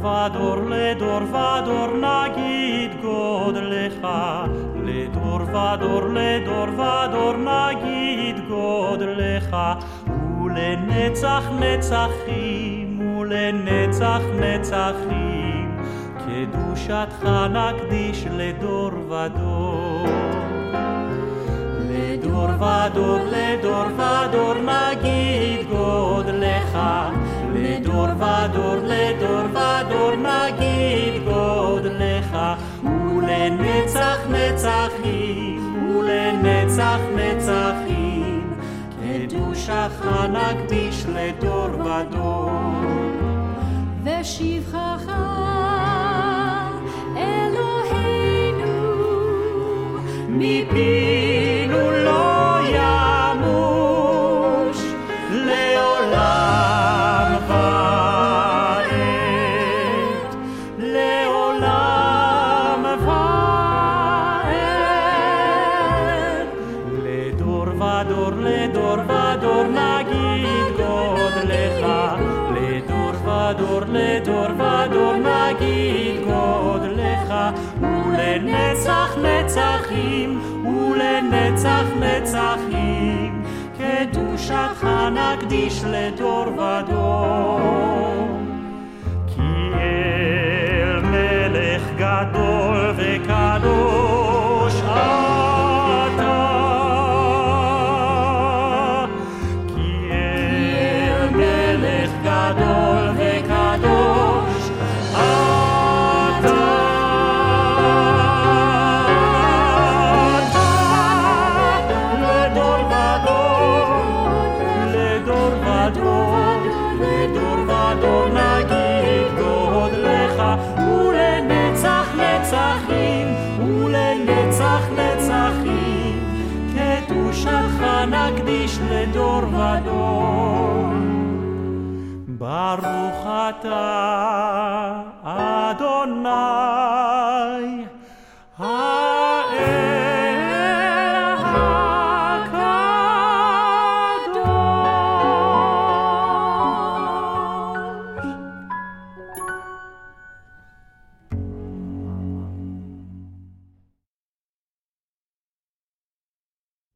ודור, לדור ודור נגיד גודלך, לדור ודור, לדור ודור נגיד גודלך, ולנצח נצחים, ולנצח נצחים, קדושתך נקדיש לדור ודור. לדור ודור, לדור ודור נגיד ולנצח נצחים, קדושך נקדיש לדור ודור. ושבחך ודור, לדור ודור נגיד גודלך, לדור ודור, לדור ודור נגיד גודלך, ולנצח נצחים, ולנצח נצחים, קדושתך נקדיש לדור ודור. כי אל מלך גדול נקדיש לדור ודור. ברוך אתה, אדוני,